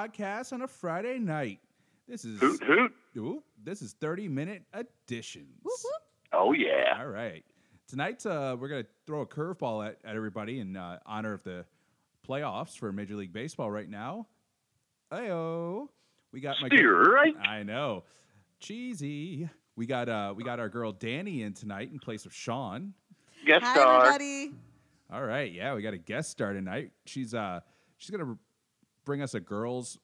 podcast on a Friday night. This is Hoot hoot. Ooh, this is 30 minute editions. Oh yeah. All right. Tonight, uh, we're going to throw a curveball at, at everybody in uh, honor of the playoffs for Major League Baseball right now. Ayo. We got my Steer right. I know. Cheesy. We got uh we got our girl Danny in tonight in place of Sean. Guest Hi, star. everybody. All right, yeah, we got a guest star tonight. She's uh she's gonna bring us a girl's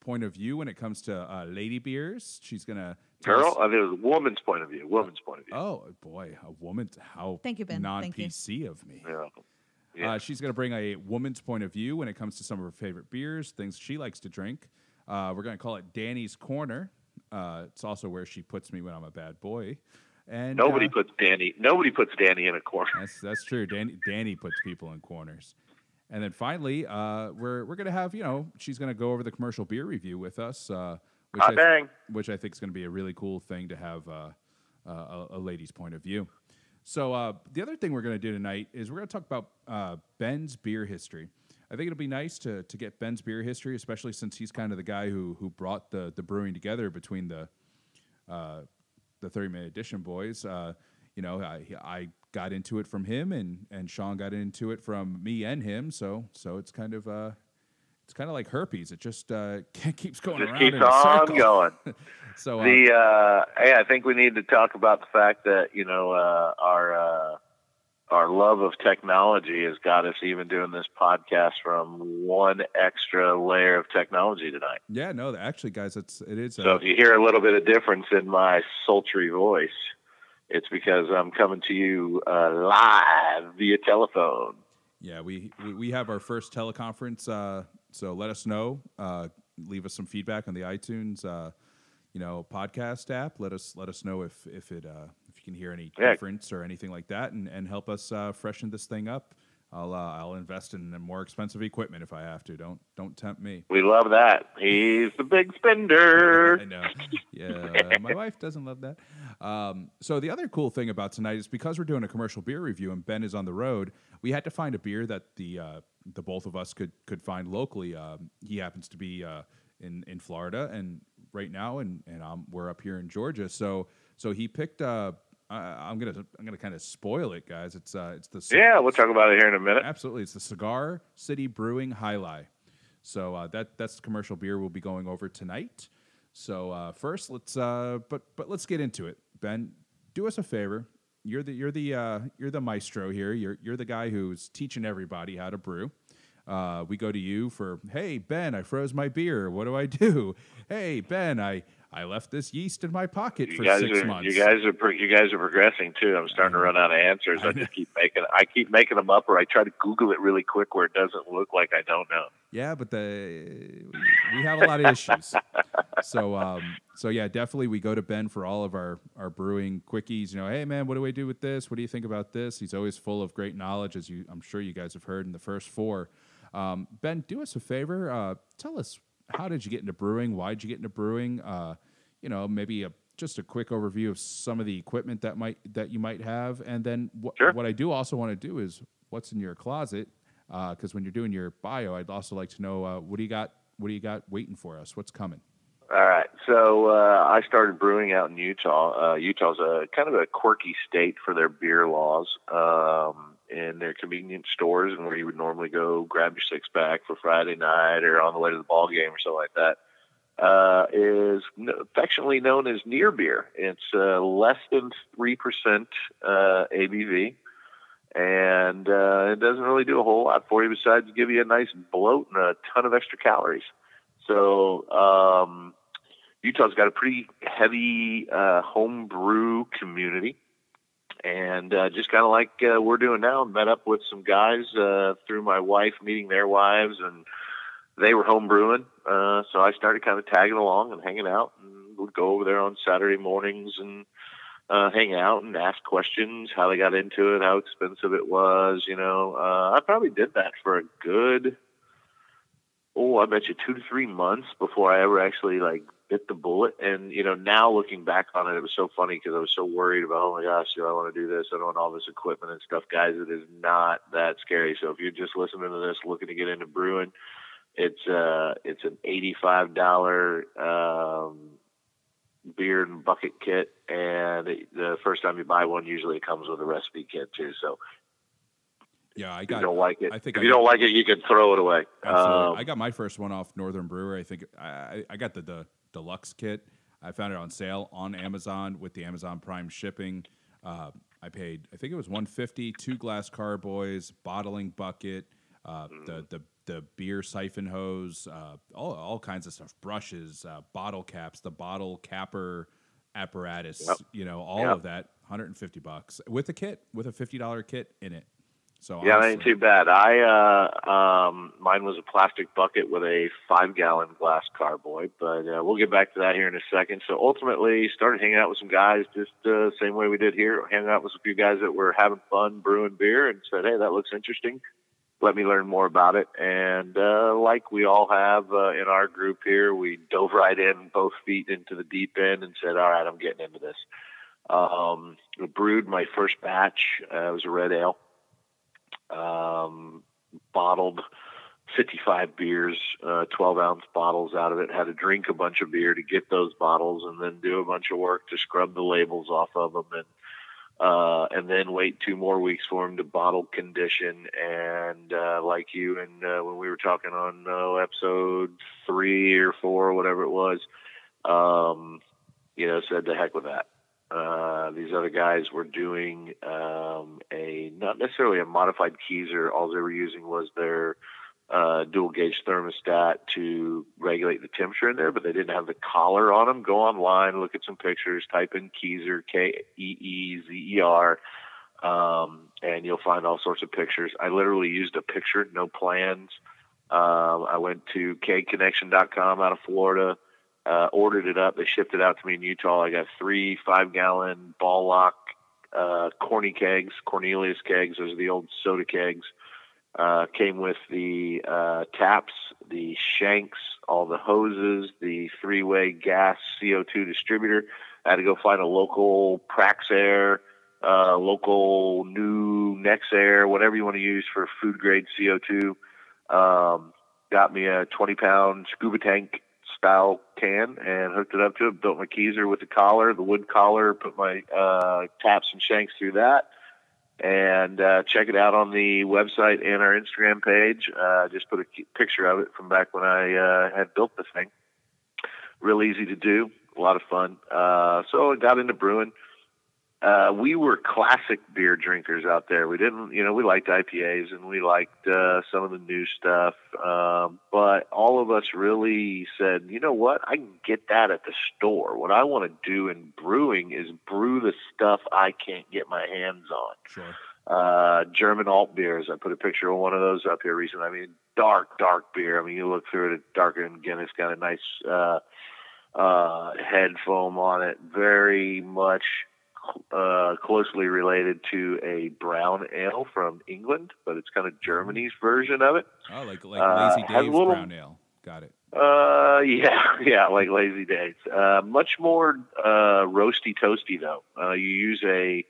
point of view when it comes to uh, lady beers. She's gonna tell Girl, us- I mean, it was a woman's point of view. Woman's point of view. oh boy, a woman. How Thank you, Ben. non Thank you. PC of me. yeah. Yeah. Uh, she's going to bring a woman's point of view when it comes to some of her favorite beers, things she likes to drink. Uh, we're going to call it Danny's Corner. Uh, it's also where she puts me when I'm a bad boy. And nobody uh, puts Danny. Nobody puts Danny in a corner. that's that's true. Danny Danny puts people in corners. And then finally, uh, we're we're gonna have you know she's gonna go over the commercial beer review with us, uh, which I, dang. which I think is gonna be a really cool thing to have uh, uh, a, a lady's point of view. So uh, the other thing we're gonna do tonight is we're gonna talk about uh, Ben's beer history. I think it'll be nice to to get Ben's beer history, especially since he's kind of the guy who who brought the the brewing together between the uh, the 30 minute edition boys. Uh, you know, I, I got into it from him, and and Sean got into it from me and him. So so it's kind of uh, it's kind of like herpes. It just uh, keeps going Just around keeps on going. So uh, The uh, hey, I think we need to talk about the fact that you know uh, our uh, our love of technology has got us even doing this podcast from one extra layer of technology tonight. yeah, no, actually, guys, it's it is. So Uh, if you hear a little bit of difference in my sultry voice, it's because I'm coming to you uh, live via telephone. yeah, we, we we have our first teleconference. Uh, so let us know. Uh, leave us some feedback on the iTunes. Uh, you know, podcast app. Let us let us know if if it uh, if you can hear any Yeah. difference or anything like that, and, and help us uh, freshen this thing up. I'll uh, I'll invest in more expensive equipment if I have to. Don't don't tempt me. We love that. He's the big spender. I know. Yeah, my wife doesn't love that. Um, so the other cool thing about tonight is because we're doing a commercial beer review and Ben is on the road, we had to find a beer that the uh, the both of us could could find locally. Um, he happens to be uh, in in Florida and right now, and and um, we're up here in Georgia. So so he picked. I, I'm gonna I'm gonna kind of spoil it, guys. It's uh, it's the Yeah, we'll talk about it here in a minute. Absolutely, it's the Cigar City Brewing Jai Alai. So uh, that that's the commercial beer we'll be going over tonight. So uh, first, let's uh, but but let's get into it. Ben, do us a favor. You're the you're the uh, you're the maestro here. You're you're the guy who's teaching everybody how to brew. Uh, we go to you for hey Ben, I froze my beer. What do I do? Hey Ben, I I left this yeast in my pocket You for guys six are months. you guys are you guys are progressing too. I'm starting to run out of answers. I I just keep making I keep making them up, or I try to Google it really quick where it doesn't look like I don't know. Yeah, but the we, we have a lot of issues. So um, so yeah, definitely we go to Ben for all of our our brewing quickies. You know, hey man, what do we do with this? What do you think about this? He's always full of great knowledge, as you I'm sure you guys have heard in the first four. Um, ben, do us a favor. Uh, tell us how did you get into brewing? Why did you get into brewing? Uh, you know, maybe a just a quick overview of some of the equipment that might that you might have, and then what Sure. what I do also want to do is what's in your closet because when you're doing your bio, I'd also like to know uh, what do you got? What do you got waiting for us? What's coming? All right. So uh, I started brewing out in Utah. Uh, Utah's a kind of a quirky state for their beer laws. Um, in their convenience stores, and where you would normally go grab your six pack for Friday night or on the way to the ball game or something like that, uh, is affectionately known as near beer. It's uh, less than three percent uh, ABV, and uh, it doesn't really do a whole lot for you besides give you a nice bloat and a ton of extra calories. So um, Utah's got a pretty heavy uh, home community, and uh, just kind of like uh, we're doing now, met up with some guys uh, through my wife meeting their wives, and they were home brewing. Uh, so I started kind of tagging along and hanging out, and would go over there on Saturday mornings and uh, hang out and ask questions, how they got into it, how expensive it was. You know, uh, I probably did that for a good oh, I bet you two to three months before I ever actually like bit the bullet. And you know, now looking back on it, it was so funny because I was so worried about, oh my gosh, do I want to do this? I don't want all this equipment and stuff, guys. It is not that scary. So if you're just listening to this, looking to get into brewing, It's uh it's an eighty five dollar um, beer and bucket kit, and the first time you buy one, usually it comes with a recipe kit too. So Yeah, I if got. you don't like it, I think if I you got- don't like it, you can throw it away. Um, I got my first one off Northern Brewer. I think I, I- got the, the deluxe kit. I found it on sale on Amazon with the Amazon Prime shipping. Uh, I paid, I think it was 150, two glass carboys, bottling bucket, uh, the, the, the beer siphon hose, uh, all, all kinds of stuff, brushes, uh, bottle caps, the bottle capper apparatus, Yep. you know, all Yep. of that, 150 bucks with a kit, with a $50 kit in it. So Yeah, that ain't too bad. I uh, um, mine was a plastic bucket with a five gallon glass carboy, but uh, we'll get back to that here in a second. So ultimately, started hanging out with some guys, just uh, same way we did here, hanging out with a few guys that were having fun brewing beer, and said, "Hey, that looks interesting. Let me learn more about it." And uh, like we all have uh, in our group here, we dove right in, both feet into the deep end, and said, "All right, I'm getting into this." Um, brewed my first batch. Uh, it was a red ale um, bottled 55 beers, uh, 12 ounce bottles out of it. Had to drink a bunch of beer to get those bottles, and then do a bunch of work to scrub the labels off of them, and uh, and then wait two more weeks for them to bottle condition. And uh, like you, and uh, when we were talking on uh, episode three or four, whatever it was, um, you know, said the heck with that. Uh, these other guys were doing um, a not necessarily a modified keezer. All they were using was their uh, dual gauge thermostat to regulate the temperature in there, but they didn't have the collar on them. Go online, look at some pictures, type in keezer, K E E Z E R, um, and you'll find all sorts of pictures. I literally used a picture, no plans. Um, I went to kegconnection.com out of Florida uh, ordered it up. They shipped it out to me in Utah. I got three five gallon ball lock uh, corny kegs, Cornelius kegs. Those are the old soda kegs. Uh, came with the uh, taps, the shanks, all the hoses, the three way gas CO2 distributor. I had to go find a local Praxair, uh, local new Nexair, whatever you want to use for food grade CO2. Um, got me a 20 pound scuba tank style can and hooked it up to it. Built my keezer with the collar, the wood collar. Put my uh, taps and shanks through that. And uh, check it out on the website and our Instagram page. Uh, just put a picture of it from back when I uh, had built the thing. Real easy to do, a lot of fun. Uh, so I got into brewing. Uh, we were classic beer drinkers out there. We didn't, you know, we liked IPAs and we liked uh, some of the new stuff. Um, but all of us really said, you know what? I can get that at the store. What I want to do in brewing is brew the stuff I can't get my hands on. Sure. Uh, German alt beers. I put a picture of one of those up here recently. I mean, dark, dark beer. I mean, you look through it, it's darker than Guinness. Got a nice uh, uh, head foam on it. Very much uh, closely related to a brown ale from England, but it's kind of Germany's version of it. Oh, like like Uh, Lazy Dave's little- brown ale. Got it. Uh, yeah, yeah, like Lazy Days. Uh, much more uh, roasty toasty though. Uh, you use a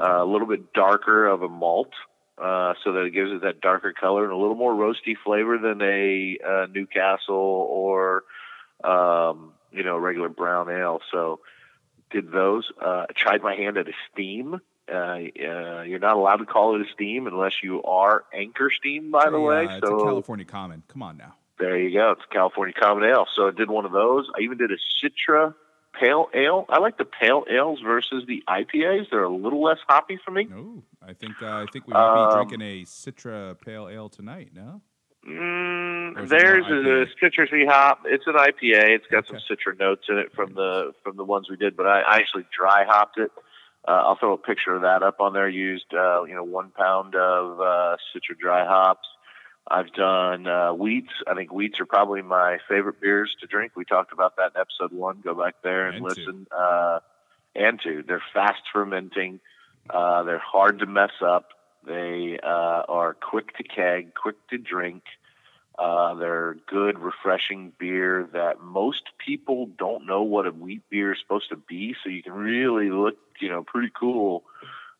uh, a little bit darker of a malt, uh, so that it gives it that darker color and a little more roasty flavor than a uh, Newcastle or um, you know regular brown ale. So did those. Uh, tried my hand at a steam. Uh, uh, you're not allowed to call it a steam unless you are Anchor Steam, by the Hey, way. it's so a California common. Come on now. there you go. It's a California Common Ale. So I did one of those. I even did a Citra Pale Ale. I like the Pale Ales versus the IPAs. They're a little less hoppy for me. No, I think uh, I think we might be Um, drinking a Citra Pale Ale tonight. No. Mm, is it more there's a citrusy hop. It's an IPA. It's got some Okay. Citra notes in it from the from the ones we did, but I, I actually dry hopped it. Uh, I'll throw a picture of that up on there. Used uh, you know one pound of uh, Citra dry hops. I've done uh, wheats. I think wheats are probably my favorite beers to drink. We talked about that in episode one. Go back there and, And two. listen. Uh, and two, they're fast fermenting. Uh, they're hard to mess up. They uh, are quick to keg, quick to drink. Uh, they're good, refreshing beer that most people don't know what a wheat beer is supposed to be. So you can really look, you know, pretty cool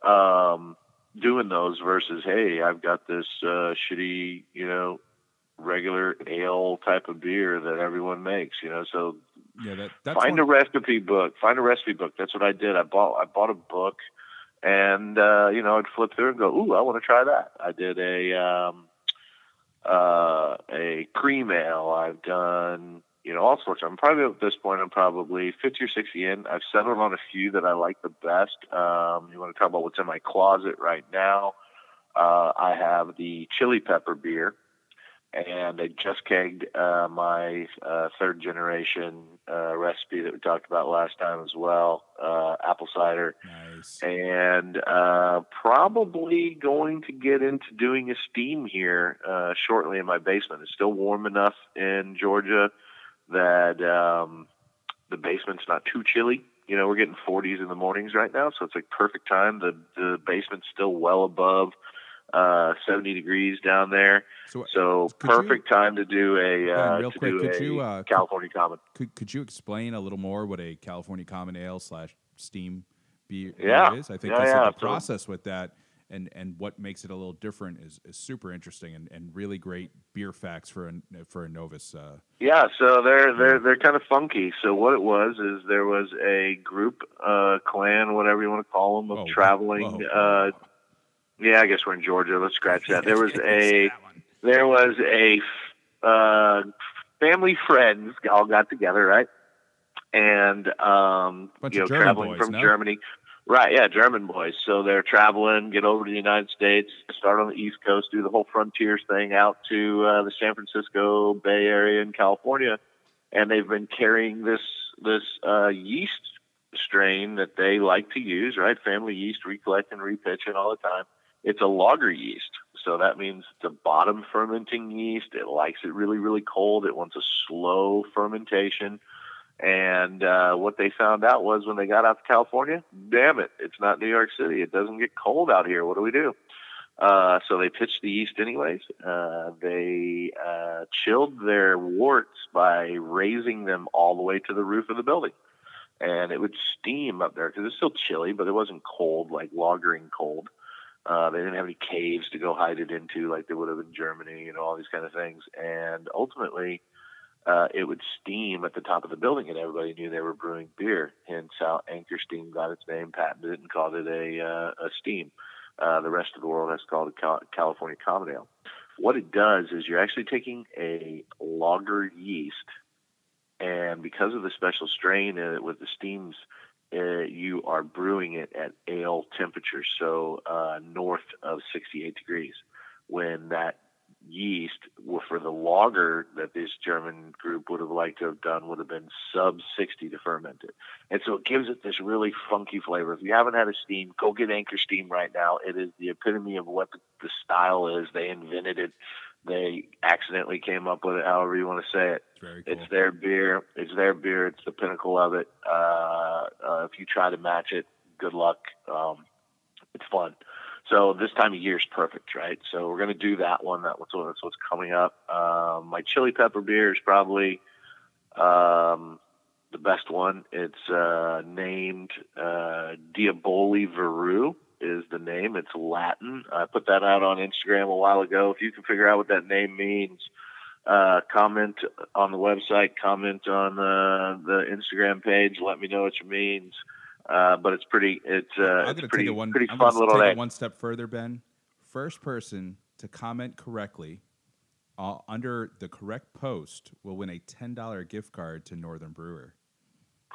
um, doing those versus, hey, I've got this uh, shitty, you know, regular ale type of beer that everyone makes. You know, so yeah, that, that's find one- a recipe book. Find a recipe book. That's what I did. I bought I bought a book, and uh, you know I'd flip through and go, "Ooh, I want to try that." I did a um, uh, a cream ale. I've done you know all sorts. I'm probably at this point. I'm probably 50 or 60 in. I've settled on a few that I like the best. Um, you want to talk about what's in my closet right now? Uh, I have the chili pepper beer and I just kegged uh, my uh, third generation uh, recipe that we talked about last time as well, uh, apple cider, nice. and uh, probably going to get into doing a steam here uh, shortly in my basement. It's still warm enough in Georgia that um, the basement's not too chilly. You know, we're getting 40s in the mornings right now, so it's like perfect time. The the basement's still well above uh, 70 degrees down there. So, So Could you- perfect time to do a uh, real to quick, do could a you, uh, could- California Common. could could you explain a little more what a California Common Ale slash Steam beer Yeah. is? I think Yeah, said yeah, the process with that and and what makes it a little different is, is super interesting and, and really great beer facts for a for a novice. Uh, Yeah, so they're they're they're kind of funky. So what it was is there was a group, uh, clan, whatever you want to call them, of whoa, traveling. whoa, Uh, whoa. Yeah, I guess we're in Georgia. Let's scratch that. There was a there was a uh, family friends all got together, right? And um, you know, traveling boys, from no? Germany. Right, yeah, German boys. So they're traveling, get over to the United States, start on the East Coast, do the whole frontiers thing out to uh, the San Francisco Bay Area in California, and they've been carrying this this uh, yeast strain that they like to use, right? Family yeast, recollect and repitch it all the time. It's a lager yeast, so that means it's a bottom fermenting yeast. It likes it really, really cold. It wants a slow fermentation. And uh, what they found out was when they got out to California, damn it, it's not New York City. It doesn't get cold out here. What do we do? Uh, so they pitched the yeast anyways. Uh, they uh, chilled their worts by raising them all the way to the roof of the building. And it would steam up there because it's still chilly, but it wasn't cold, like lagering cold. Uh, they didn't have any caves to go hide it into like they would have in Germany, you know, all these kind of things. And ultimately, uh, it would steam at the top of the building, and everybody knew they were brewing beer. Hence how Anchor Steam got its name, patented it, and called it a, uh, a steam. Uh, the rest of the world has called it Cal- California Common Ale. What it does is you're actually taking a lager yeast, and because of the special strain in it with the steams, uh, you are brewing it at ale temperature, so uh, north of 68 degrees. When that yeast well, for the lager that this German group would have liked to have done would have been sub 60 to ferment it. And so it gives it this really funky flavor. If you haven't had a steam, go get Anchor Steam right now. It is the epitome of what the, the style is. They invented it. They accidentally came up with it, however you want to say it. It's very cool. It's their beer. It's their beer. It's the pinnacle of it. Uh, uh, if you try to match it, good luck. Um, it's fun. So this time of year is perfect, right? So we're going to do that one. That what's that's what's coming up. Um, my chili pepper beer is probably um, the best one. It's uh, named uh, Diaboli Veru is the name. It's Latin. I put that out on Instagram a while ago. If you can figure out what that name means, uh, comment on the website, comment on uh, the Instagram page. Let me know what you mean. Uh, but it's pretty. It's uh, I'm it's pretty take it one. pretty I'm fun little one step further, Ben. First person to comment correctly uh, under the correct post will win a ten dollar gift card to Northern Brewer.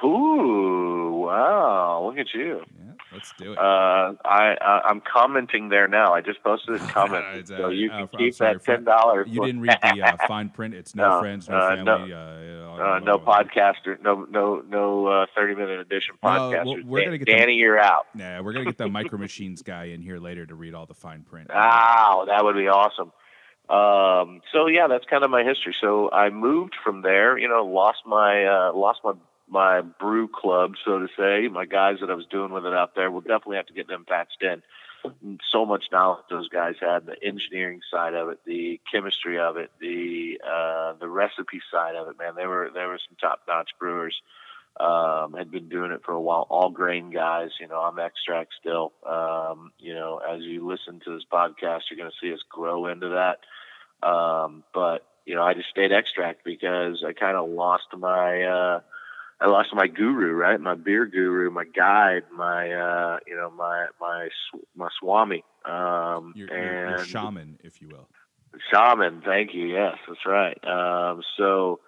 Ooh, wow! Look at you. Yeah, let's do it. Uh, I, I I'm commenting there now. I just posted a comment, so you uh, can keep sorry, that ten dollars. you didn't read the uh, fine print. It's no, No, friends, no uh, no- family. uh, Uh, no podcaster, no no no uh, thirty minute edition No, podcast. well, we're gonna get the- Danny, you're out. Nah, we're gonna get the Micro Machines guy in here later to read all the fine print. Wow, that would be awesome. Um, so yeah, that's kind of my history. So I moved from there. You know, lost my uh, lost my my brew club, so to say. My guys that I was doing with it out there. We'll definitely have to get them patched in. So much knowledge those guys had, the engineering side of it, the chemistry of it, the uh, the recipe side of it. Man, they were they were some top notch brewers. Um, had been doing it for a while. All grain guys, you know. I'm extract still. Um, you know, as you listen to this podcast, you're going to see us grow into that. Um, but you know, I just stayed extract because I kind of lost my, uh, I lost my guru, right? My beer guru, my guide, my, uh, you know, my, my, my swami. Um, Your, and your, shaman, if you will. shaman. Thank you. Yes, that's right. Um, so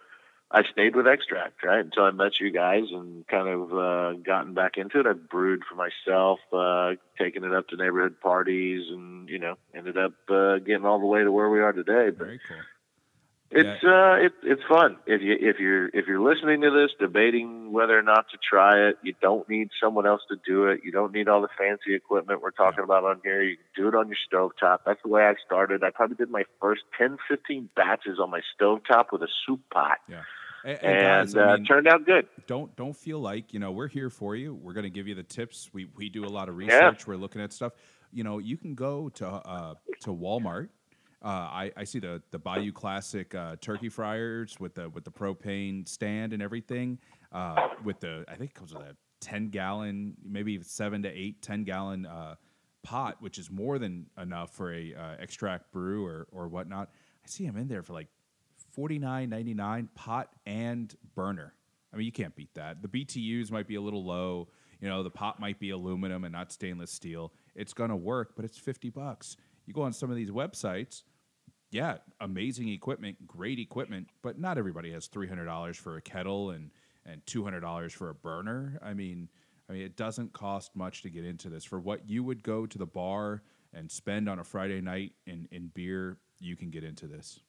I stayed with extract, right, until I met you guys and kind of uh, gotten back into it. I brewed for myself, uh, taking it up to neighborhood parties, and you know, ended up uh, getting all the way to where we are today. But Very cool. It's uh, it, it's fun if you if you're if you're listening to this, debating whether or not to try it. You don't need someone else to do it. You don't need all the fancy equipment we're talking about on here. You can do it on your stovetop. That's the way I started. I probably did my first 10, 15 batches on my stovetop with a soup pot, Yeah. And, and and guys, I uh, mean, turned out good. don't don't feel like you know we're here for you. We're going to give you the tips. We we do a lot of Yeah. research. We're looking at stuff. You know, you can go to uh, to Walmart. Uh, I, I see the the Bayou Classic uh, turkey fryers with the with the propane stand and everything. Uh, with the I think it comes with a ten gallon, maybe seven to eight, 10 gallon uh, pot, which is more than enough for a uh, extract brew or or whatnot. I see them in there for like forty nine ninety nine pot and burner. I mean, you can't beat that. The BTUs might be a little low. You know, the pot might be aluminum and not stainless steel. It's gonna work, but it's fifty bucks. You go on some of these websites, yeah, amazing equipment, great equipment, but not everybody has three hundred dollars for a kettle and and two hundred dollars for a burner. I mean, I mean, it doesn't cost much to get into this. For what you would go to the bar and spend on a Friday night in in beer, you can get into this.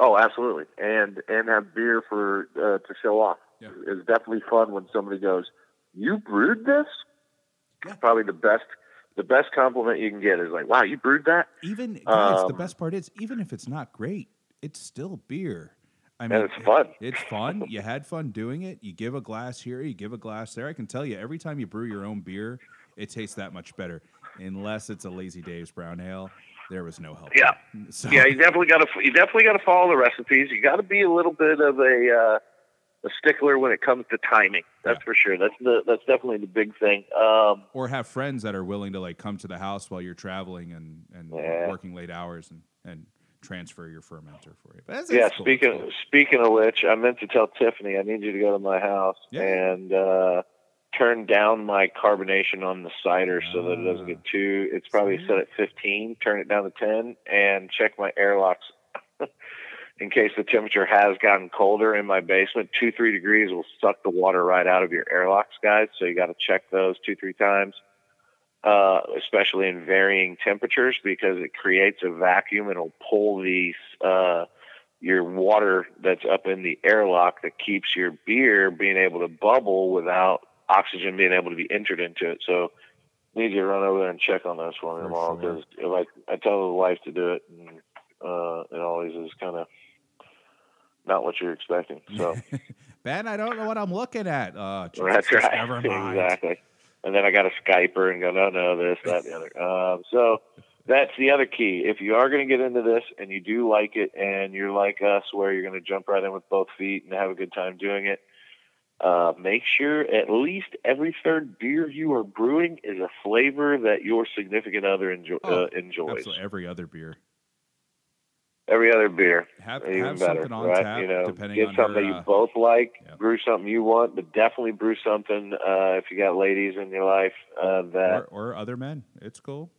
Oh, absolutely, and and have beer for uh, to show off. Yeah. It's definitely fun when somebody goes, "You brewed this." Yeah. Probably the best the best compliment you can get is like, "Wow, you brewed that." Even guys, the Um, best part is even if it's not great, it's still beer. I And mean, it's fun. It's fun. You had fun doing it. You give a glass here, you give a glass there. I can tell you, every time you brew your own beer, it tastes that much better. Unless it's a Lazy Dave's brown ale, there was no help. Yeah. So, Yeah, you definitely got to you definitely got to follow the recipes. You got to be a little bit of a uh, a stickler when it comes to timing. That's Yeah. for sure. That's the that's definitely the big thing. Um, or have friends that are willing to like come to the house while you're traveling and and Yeah. working late hours and and transfer your fermenter for you. But that's, yeah, cool. Speaking cool. speaking of which, I meant to tell Tiffany I need you to go to my house Yeah. and uh, turn down my carbonation on the cider so that it doesn't Ah. get too. It's probably set at 15. Turn it down to 10 and check my airlocks. In case the temperature has gotten colder in my basement, two three degrees will suck the water right out of your airlocks, guys. So you got to check those two three times, uh, especially in varying temperatures because it creates a vacuum and it'll pull these uh, your water that's up in the airlock that keeps your beer being able to bubble without oxygen being able to be entered into it. So need you to run over there and check on those for me tomorrow because if I, I tell the wife to do it and uh, it always is kind of not what you're expecting. So ben, I don't know what I'm looking at. Uh, Jesus, that's right. Never mind. Exactly. And then I got a Skype her and go, no, no, this, that, the other. Um, so that's the other key. If you are going to get into this and you do like it and you're like us where you're going to jump right in with both feet and have a good time doing it, uh, make sure at least every third beer you are brewing is a flavor that your significant other enjo- Oh, uh, enjoys. Absolutely, every other beer. Every other beer. Have, even have better, something on right? tap, you know, depending get on something her, that you uh, both like. yeah. Brew something you want, but definitely brew something uh, if you got ladies in your life uh, that or, or other men. It's cool.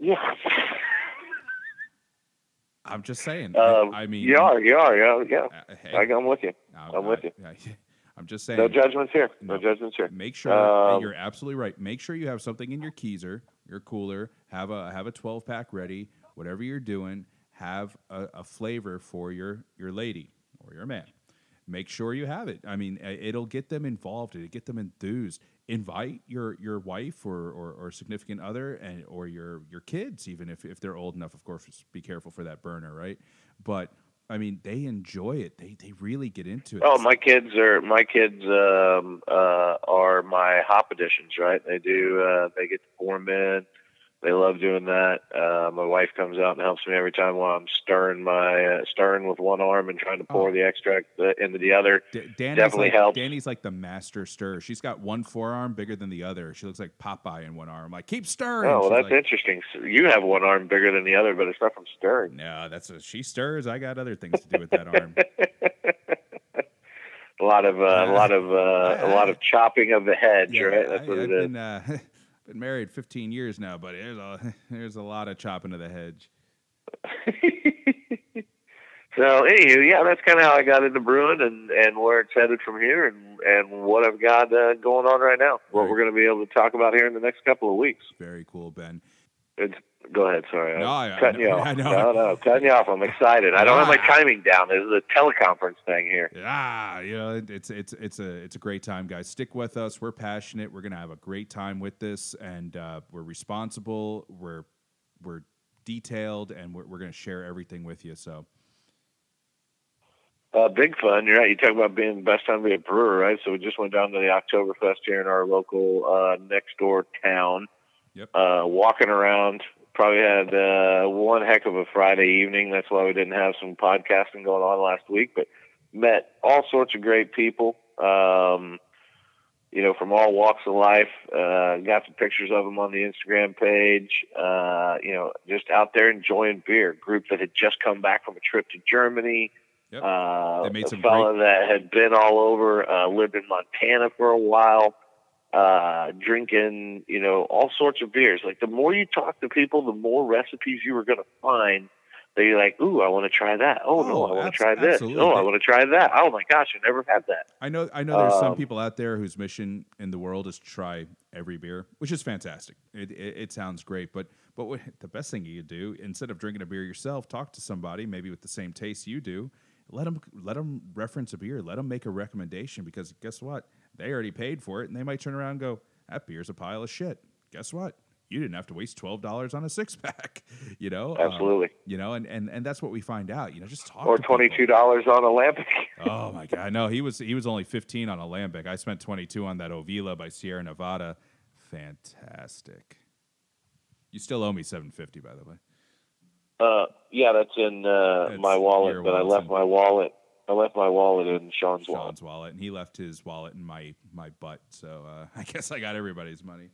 yeah. I'm just saying. Um, I, I mean, you are, you are, yeah, yeah. uh, hey, I, I'm with you. I'm, I'm with you. I, am just saying. No judgments here. No, No. judgments here. Make sure Um, you're absolutely right. Make sure you have something in your keezer, your cooler. Have a have a 12 pack ready. Whatever you're doing, have a, a flavor for your your lady or your man. Make sure you have it. I mean, it'll get them involved. It'll get them enthused. Invite your your wife or, or, or significant other and or your your kids, even if, if they're old enough. Of course, be careful for that burner, right? But I mean, they enjoy it. They they really get into it. Oh, my kids are my kids um, uh, are my hop editions, right? They do. Uh, they get to pour 'em in. They love doing that. Uh, my wife comes out and helps me every time while I'm stirring my uh, stirring with one arm and trying to pour Oh. the extract uh, into the other. D- Danny's Definitely like, helps. Danny's like the master stirrer. She's got one forearm bigger than the other. She looks like Popeye in one arm. Like, keep stirring. Oh, well, that's like, interesting. So you have one arm bigger than the other, but it's not from stirring. No, that's a, she stirs. I got other things to do with that arm. a lot of uh, a lot of uh, a I- lot of chopping of the hedge, Yeah, right? That's I, what have it is. been uh, been married 15 years now, buddy. there's a there's a lot of chopping of the hedge. so, anywho, yeah, that's kind of how I got into brewing and and where it's headed from here, and and what I've got uh, going on right now. What Right. we're going to be able to talk about here in the next couple of weeks. Very cool, Ben. It's, go ahead. Sorry, No, I'm I- I cutting know- you off. I know. No, no, cutting you off. I'm excited. I don't have my Ah. timing down. This is a teleconference thing here. Ah, you know, it's it's it's a it's a great time, guys. Stick with us. We're passionate. We're gonna have a great time with this, and uh, we're responsible. We're we're detailed, and we're, we're gonna share everything with you. So Uh, big fun. You're right. You talk about being the best time to be a brewer, right? So we just went down to the Oktoberfest here in our local uh, next door town. Yep. Uh, walking around, probably had uh, one heck of a Friday evening. That's why we didn't have some podcasting going on last week, but met all sorts of great people. Um, you know, from all walks of life. Uh, got some pictures of them on the Instagram page. Uh, you know, just out there enjoying beer. Group that had just come back from a trip to Germany. Yep. Uh, They made a some fella that had been all over, uh, lived in Montana for a while, uh, drinking, you know, all sorts of beers. Like the more you talk to people, the more recipes you were going to find. That you're like, ooh, I want to try that. Oh, no, Oh, I want to try this. absolutely. Oh, I want to try that. Oh my gosh, I never had that. I know I know there's some Um, people out there whose mission in the world is to try every beer, which is fantastic. It, it, it sounds great, but but what, the best thing you could do instead of drinking a beer yourself, talk to somebody maybe with the same taste you do. Let them let them reference a beer. Let them make a recommendation because guess what? They already paid for it, and they might turn around and go, "That beer's a pile of shit." Guess what? You didn't have to waste twelve dollars on a six pack. You know, Um, Absolutely. you know, and, and and that's what we find out. You know, just talk or twenty two dollars on a lambic. Oh my god, no, he was he was only 15 on a lambic. I spent 22 on that Ovila by Sierra Nevada. Fantastic. You still owe me 750 by the way. Uh, yeah, that's in uh, my wallet, but I left in- my wallet. I left my wallet in Sean's, wallet. Sean's wallet, and he left his wallet in my my butt. So uh, I guess I got everybody's money.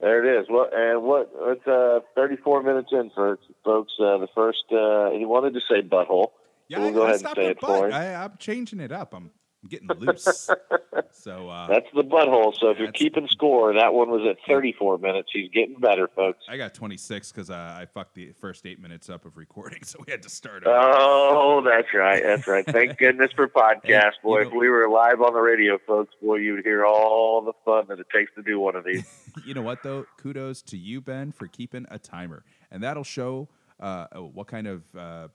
There it is. Well, and what? It's uh, 34 minutes in, for folks. Uh, the first uh, he wanted to say butthole. Yeah, We'll I, go I ahead and say it for him. I, I'm changing it up. I'm getting loose. so uh, That's the butthole. So if you're keeping score, that one was at 34 minutes. He's getting better, folks. I got 26 because uh, I fucked the first eight minutes up of recording, so we had to start over. Oh, that's right. That's right. Thank goodness for podcast, boy. you if we were live on the radio, folks, boy, you'd hear all the fun that it takes to do one of these. you know what though? Kudos to you, Ben, for keeping a timer, and that'll show uh, what kind of uh,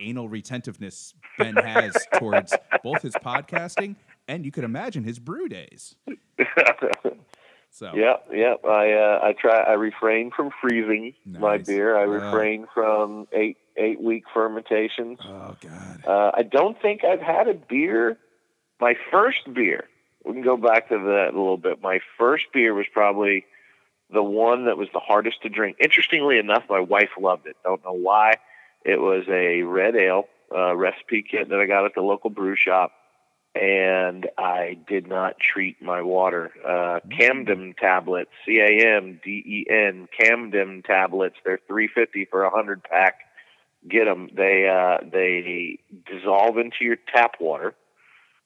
anal retentiveness Ben has towards both his podcasting and you could imagine his brew days. So Yep, yep. I uh, I try. I refrain from freezing my beer. I Uh. refrain from eight eight week fermentations. Oh God. Uh, I don't think I've had a beer. My first beer. We can go back to that a little bit. My first beer was probably the one that was the hardest to drink. Interestingly enough, my wife loved it. Don't know why. It was a red ale uh, recipe kit that I got at the local brew shop, and I did not treat my water. Uh, Camden tablets, C A M D E N, Camden tablets. They're three fifty for a hundred pack get them. They uh, they dissolve into your tap water,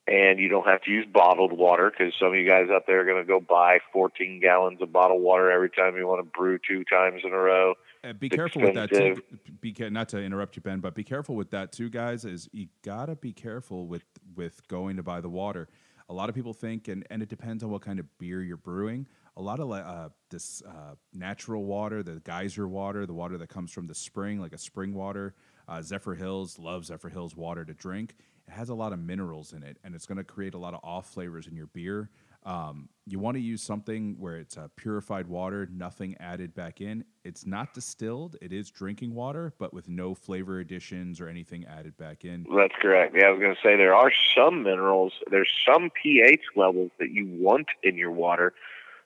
and you don't have to use bottled water because some of you guys out there are going to go buy 14 gallons of bottled water every time you want to brew two times in a row. Uh, be careful with that too. expensive. Be ca- not to interrupt you, Ben, but be careful with that too, guys. Is you gotta be careful with with going to buy the water. A lot of people think, and and it depends on what kind of beer you're brewing. A lot of uh, this uh, natural water, the geyser water, the water that comes from the spring, like a spring water. Uh, Zephyr Hills love Zephyr Hills water to drink. It has a lot of minerals in it, and it's going to create a lot of off flavors in your beer. Um, you want to use something where it's uh, purified water, nothing added back in. It's not distilled; it is drinking water, but with no flavor additions or anything added back in. That's correct. Yeah, I was going to say there are some minerals, there's some pH levels that you want in your water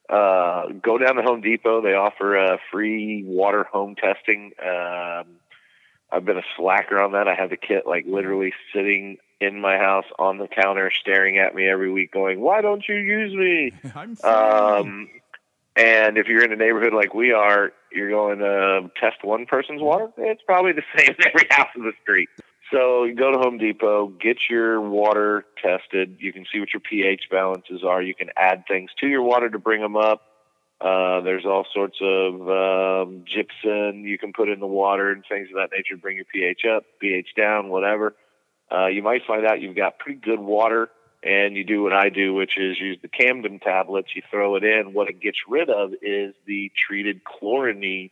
uh, go down to Home Depot. They offer uh, free water home testing. Um, I've been a slacker on that. I have the kit like literally sitting in my house on the counter, staring at me every week, going, "Why don't you use me?" I'm. Um, and if you're in a neighborhood like we are, you're going to test one person's water. It's probably the same in every house in the street. So you go to Home Depot, get your water tested. You can see what your pH balances are. You can add things to your water to bring them up. Uh, there's all sorts of um, gypsum you can put in the water and things of that nature bring your pH up, pH down, whatever. Uh, you might find out you've got pretty good water, and you do what I do, which is use the Camden tablets. You throw it in. What it gets rid of is the treated chlorine.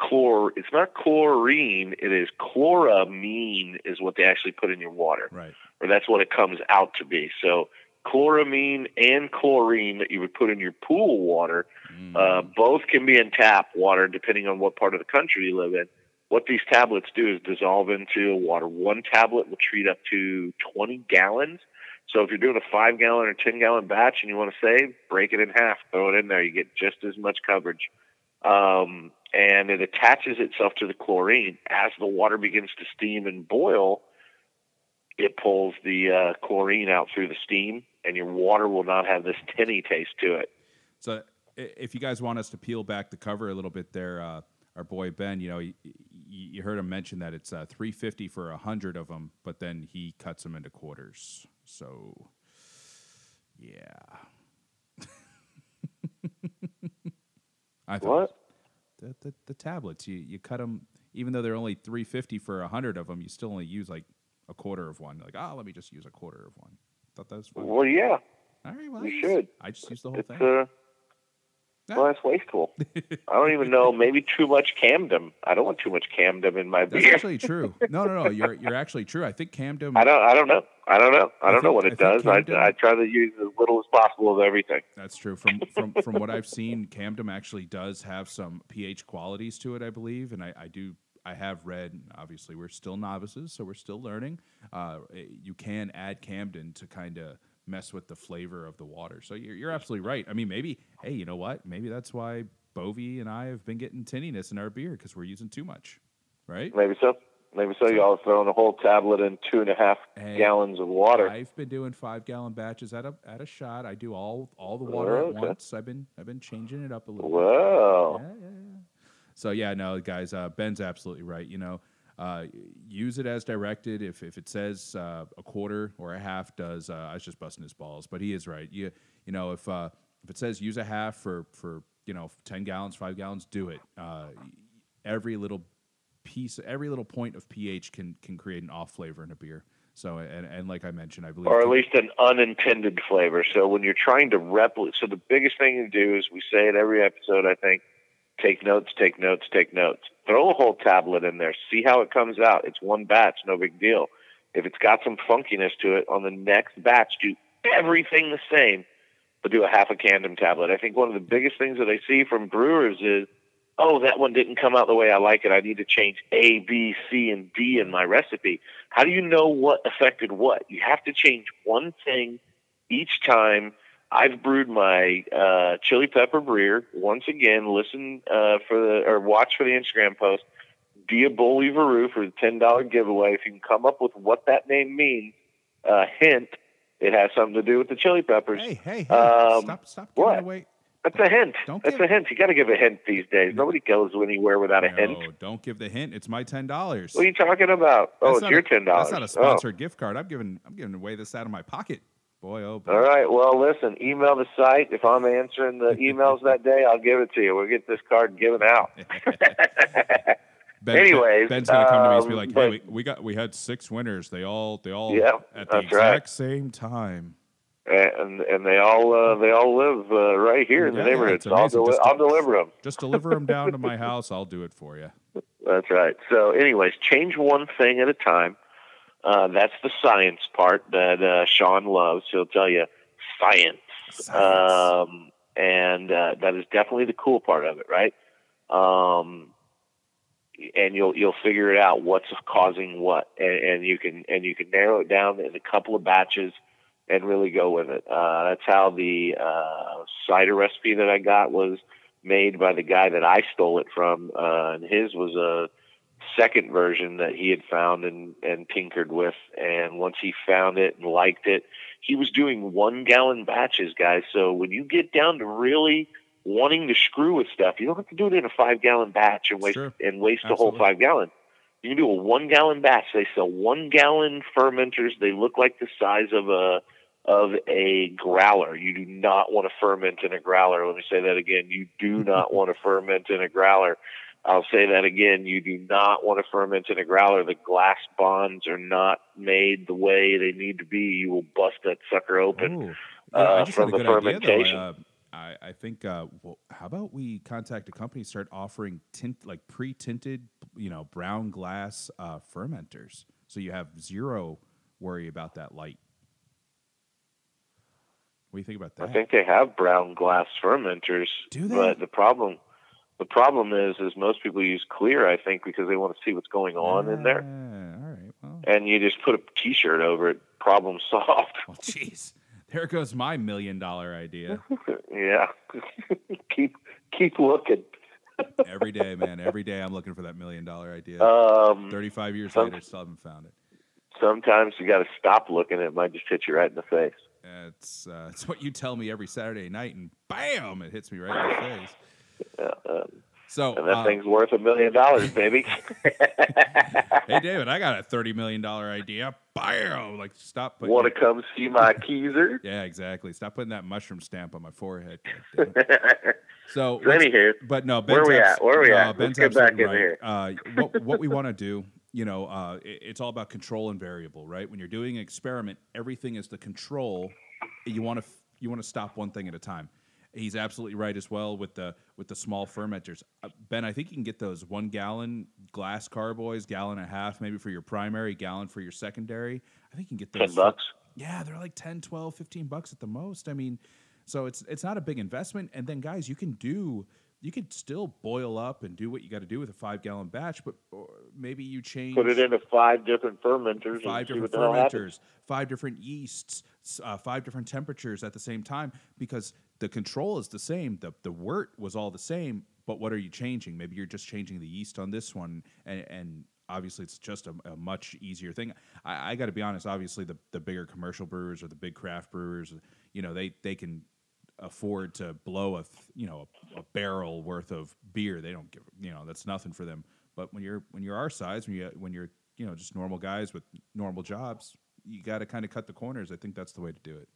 chlor. It's not chlorine. It is chloramine. Is what they actually put in your water, right. or that's what it comes out to be. So chloramine and chlorine that you would put in your pool water, Mm. uh, both can be in tap water depending on what part of the country you live in. What these tablets do is dissolve into water. One tablet will treat up to 20 gallons. So if you're doing a five gallon or 10 gallon batch and you want to save, break it in half, throw it in there. You get just as much coverage. Um, and it attaches itself to the chlorine. As the water begins to steam and boil, it pulls the uh, chlorine out through the steam, and your water will not have this tinny taste to it. So if you guys want us to peel back the cover a little bit there, uh, our boy Ben, you know, you, you heard him mention that it's uh, 350 for a hundred of them, but then he cuts them into quarters. So, yeah. I thought What? The, the, the tablets, you, you cut them, even though they're only 350 for a hundred of them, you still only use like a quarter of one. Like, oh, let me just use a quarter of one. Thought that was fun. Well, yeah, All right, well, you I should. I just use the whole it's thing. uh, well, that's wasteful. I don't even know. Maybe too much Camden. I don't want too much Camden in my That's beer. actually true. No, no, no. You're you're actually true. I think Camden. I don't. I don't know. I don't know. I I don't know what it think does. I, Camden- I try to use as little as possible of everything. That's true. From from from what I've seen, Camden actually does have some pH qualities to it, I believe, and I, I do. I have read. Obviously, we're still novices, so we're still learning. Uh, you can add Camden to kind of mess with the flavor of the water. So you're, you're absolutely right. I mean, maybe. Hey, you know what? Maybe that's why Bovie and I have been getting tinniness in our beer because we're using too much, right? Maybe so. Maybe so. Y'all are throwing a whole tablet in two and a half Hey, gallons of water. I've been doing five gallon batches at a at a shot. I do all all the water at Okay. once. I've been I've been changing it up a little. bit. Whoa. Yeah, yeah, yeah. So yeah, no, guys, uh, Ben's absolutely right. You know, uh, use it as directed. If if it says uh, a quarter or a half, does uh, I was just busting his balls, but he is right. You you know if uh, if it says use a half for for you know ten gallons, five gallons, do it. Uh, every little piece, every little point of pH can can create an off flavor in a beer. So and and like I mentioned, I believe or at least an unintended flavor. So when you're trying to replicate, so the biggest thing to do is we say it every episode. I think take notes, take notes, take notes. Throw a whole tablet in there. See how it comes out. It's one batch, no big deal. If it's got some funkiness to it, on the next batch, do everything the same, but do a half a Camden tablet. I think one of the biggest things that I see from brewers is, oh, that one didn't come out the way I like it. I need to change A, B, C, and D in my recipe. How do you know what affected what? You have to change one thing each time. I've brewed my uh, chili pepper breer. Once again, listen uh, for the or watch for the Instagram post. Diaboli Veru for the ten dollar giveaway. If you can come up with what that name means, uh, hint, it has something to do with the chili peppers. Hey, hey, hey! Um, stop, stop giving what? away. That's a hint. Don't That's give- a hint. You got to give a hint these days. Nobody goes anywhere without a hint. No, don't give the hint. It's my ten dollars. What are you talking about? Oh, it's your ten dollars. That's not a sponsored gift card. I'm giving I'm giving away this out of my pocket. Boy, oh boy. All right. Well, listen. Email the site. If I'm answering the emails that day, I'll give it to you. We'll get this card given out. Ben, Anyways, Ben's gonna come to me and be um, like, "Hey, but- we, we got we had six winners. They all they all Yeah, at the exact right. same time." and and they all uh, they all live uh, right here in Yeah, the neighborhood. so I'll, deli- I'll deliver them. Just deliver them down to my house. I'll do it for you. That's right. So, anyways, change one thing at a time. Uh, that's the science part that uh, Sean loves. He'll tell you science, um, and uh, that is definitely the cool part of it, right? Um, and you'll you'll figure it out what's causing what, and, and you can and you can narrow it down in a couple of batches. and really go with it. Uh, that's how the uh, cider recipe that I got was made by the guy that I stole it from, uh, and his was a second version that he had found and, and tinkered with. And once he found it and liked it, he was doing one gallon batches, guys. So when you get down to really wanting to screw with stuff, you don't have to do it in a five gallon batch and waste Sure. and waste the whole five gallon. You can do a one gallon batch. They sell one gallon fermenters. They look like the size of a of a growler. You do not want to ferment in a growler. Let me say that again. You do not want to ferment in a growler. I'll say that again. You do not want to ferment in a growler. The glass bonds are not made the way they need to be. You will bust that sucker open. Yeah, I uh, just from had a the good idea. Uh, I, I think. Uh, well, how about we contact a company, start offering tint like pre-tinted, you know, brown glass uh, fermenters, so you have zero worry about that light. What do you think about that? I think they have brown glass fermenters, Do they? but the problem the problem is is most people use clear. I think because they want to see what's going on in there, Ah, All right. Well, and you just put a T-shirt over it. Problem solved. well, jeez, there goes my million-dollar idea. yeah, keep keep looking. Every day, man. Every day, I'm looking for that million-dollar idea. Um, Thirty-five years some- later, still haven't found it. sometimes you got to stop looking. It might just hit you right in the face. It's uh, it's what you tell me every Saturday night, and bam, it hits me right in the face. Uh, So, and that uh, thing's worth a million dollars, baby. hey, David, I got a thirty million dollar idea. Bam! Like, stop. Putting Want to come see my keezer? yeah, exactly. Stop putting that mushroom stamp on my forehead. So, anywho, but no, Where Ben's we abs- at? Where are we no, at? Ben's Let's get back in right. Uh, what what we want to do, you know, uh, it- it's all about control and variable, right? When you're doing an experiment, everything is the control. You want to you want to stop one thing at a time. He's absolutely right as well with the with the small fermenters. Uh, ben, I think you can get those one gallon glass carboys, gallon and a half, maybe for your primary, gallon for your secondary. I think you can get those ten for- bucks. yeah, they're like 10, 12, 15 bucks at the most. I mean, so it's it's not a big investment. And then guys, you can do you could still boil up and do what you got to do with a five gallon batch, but maybe you change Put it into five different fermenters five different what the hell happens. fermenters, five different yeasts, uh, five different temperatures at the same time because the control is the same. The the wort was all the same, but what are you changing? Maybe you're just changing the yeast on this one, and, and obviously it's just a, a much easier thing. I, I got to be honest. Obviously, the the bigger commercial brewers or the big craft brewers, you know, they they can afford to blow a you know a, a barrel worth of beer. They don't give you know that's nothing for them. But when you're when you're our size, when you when you're you know just normal guys with normal jobs, you got to kind of cut the corners. I think that's the way to do it.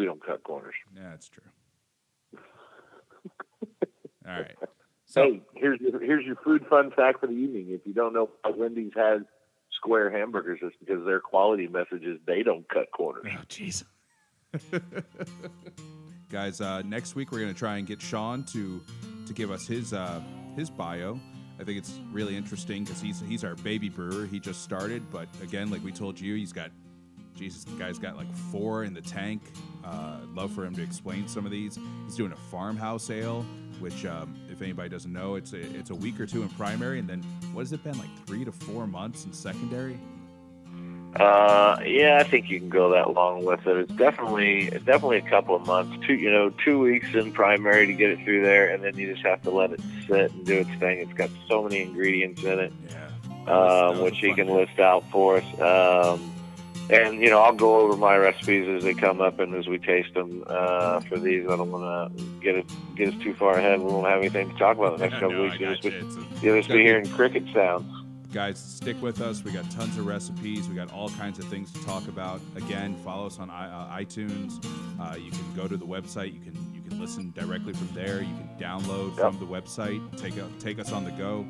We don't cut corners. Yeah, that's true. All right. So hey, here's your, here's your food fun fact for the evening. If you don't know why Wendy's has square hamburgers, it's because their quality message is they don't cut corners. Oh, jeez. Guys, uh, next week we're gonna try and get Sean to to give us his uh, his bio. I think it's really interesting because he's he's our baby brewer. He just started, but again, like we told you, he's got Jesus, the guy's got like four in the tank. Uh, I'd love for him to explain some of these. He's doing a farmhouse ale, which, um, if anybody doesn't know, it's a it's a week or two in primary, and then what has it been like three to four months in secondary? Uh, yeah, I think you can go that long with it. It's definitely definitely a couple of months, two you know, two weeks in primary to get it through there, and then you just have to let it sit and do its thing. It's got so many ingredients in it. Yeah. um, That was a which he can list out for us. Um, and you know, I'll go over my recipes as they come up and as we taste them uh, for these. I don't want to get it get us too far ahead. We won't have anything to talk about the next couple no, weeks. You'll just, be, you'll just be be- hearing cricket sounds. guys stick with us we got tons of recipes we got all kinds of things to talk about again follow us on I- uh, itunes uh, you can go to the website you can you can listen directly from there you can download Yep. from the website take a, take us on the go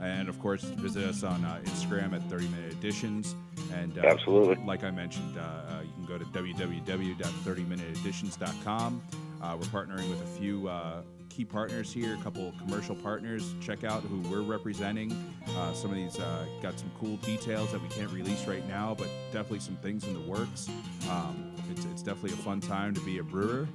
and of course visit us on uh, instagram at 30 minute editions and uh, Absolutely. like i mentioned uh, uh, you can go to www.30minuteeditions.com uh, we're partnering with a few uh, key partners here, a couple commercial partners. Check out who we're representing. Uh, some of these uh, got some cool details that we can't release right now, but definitely some things in the works. Um, it's, it's definitely a fun time to be a brewer,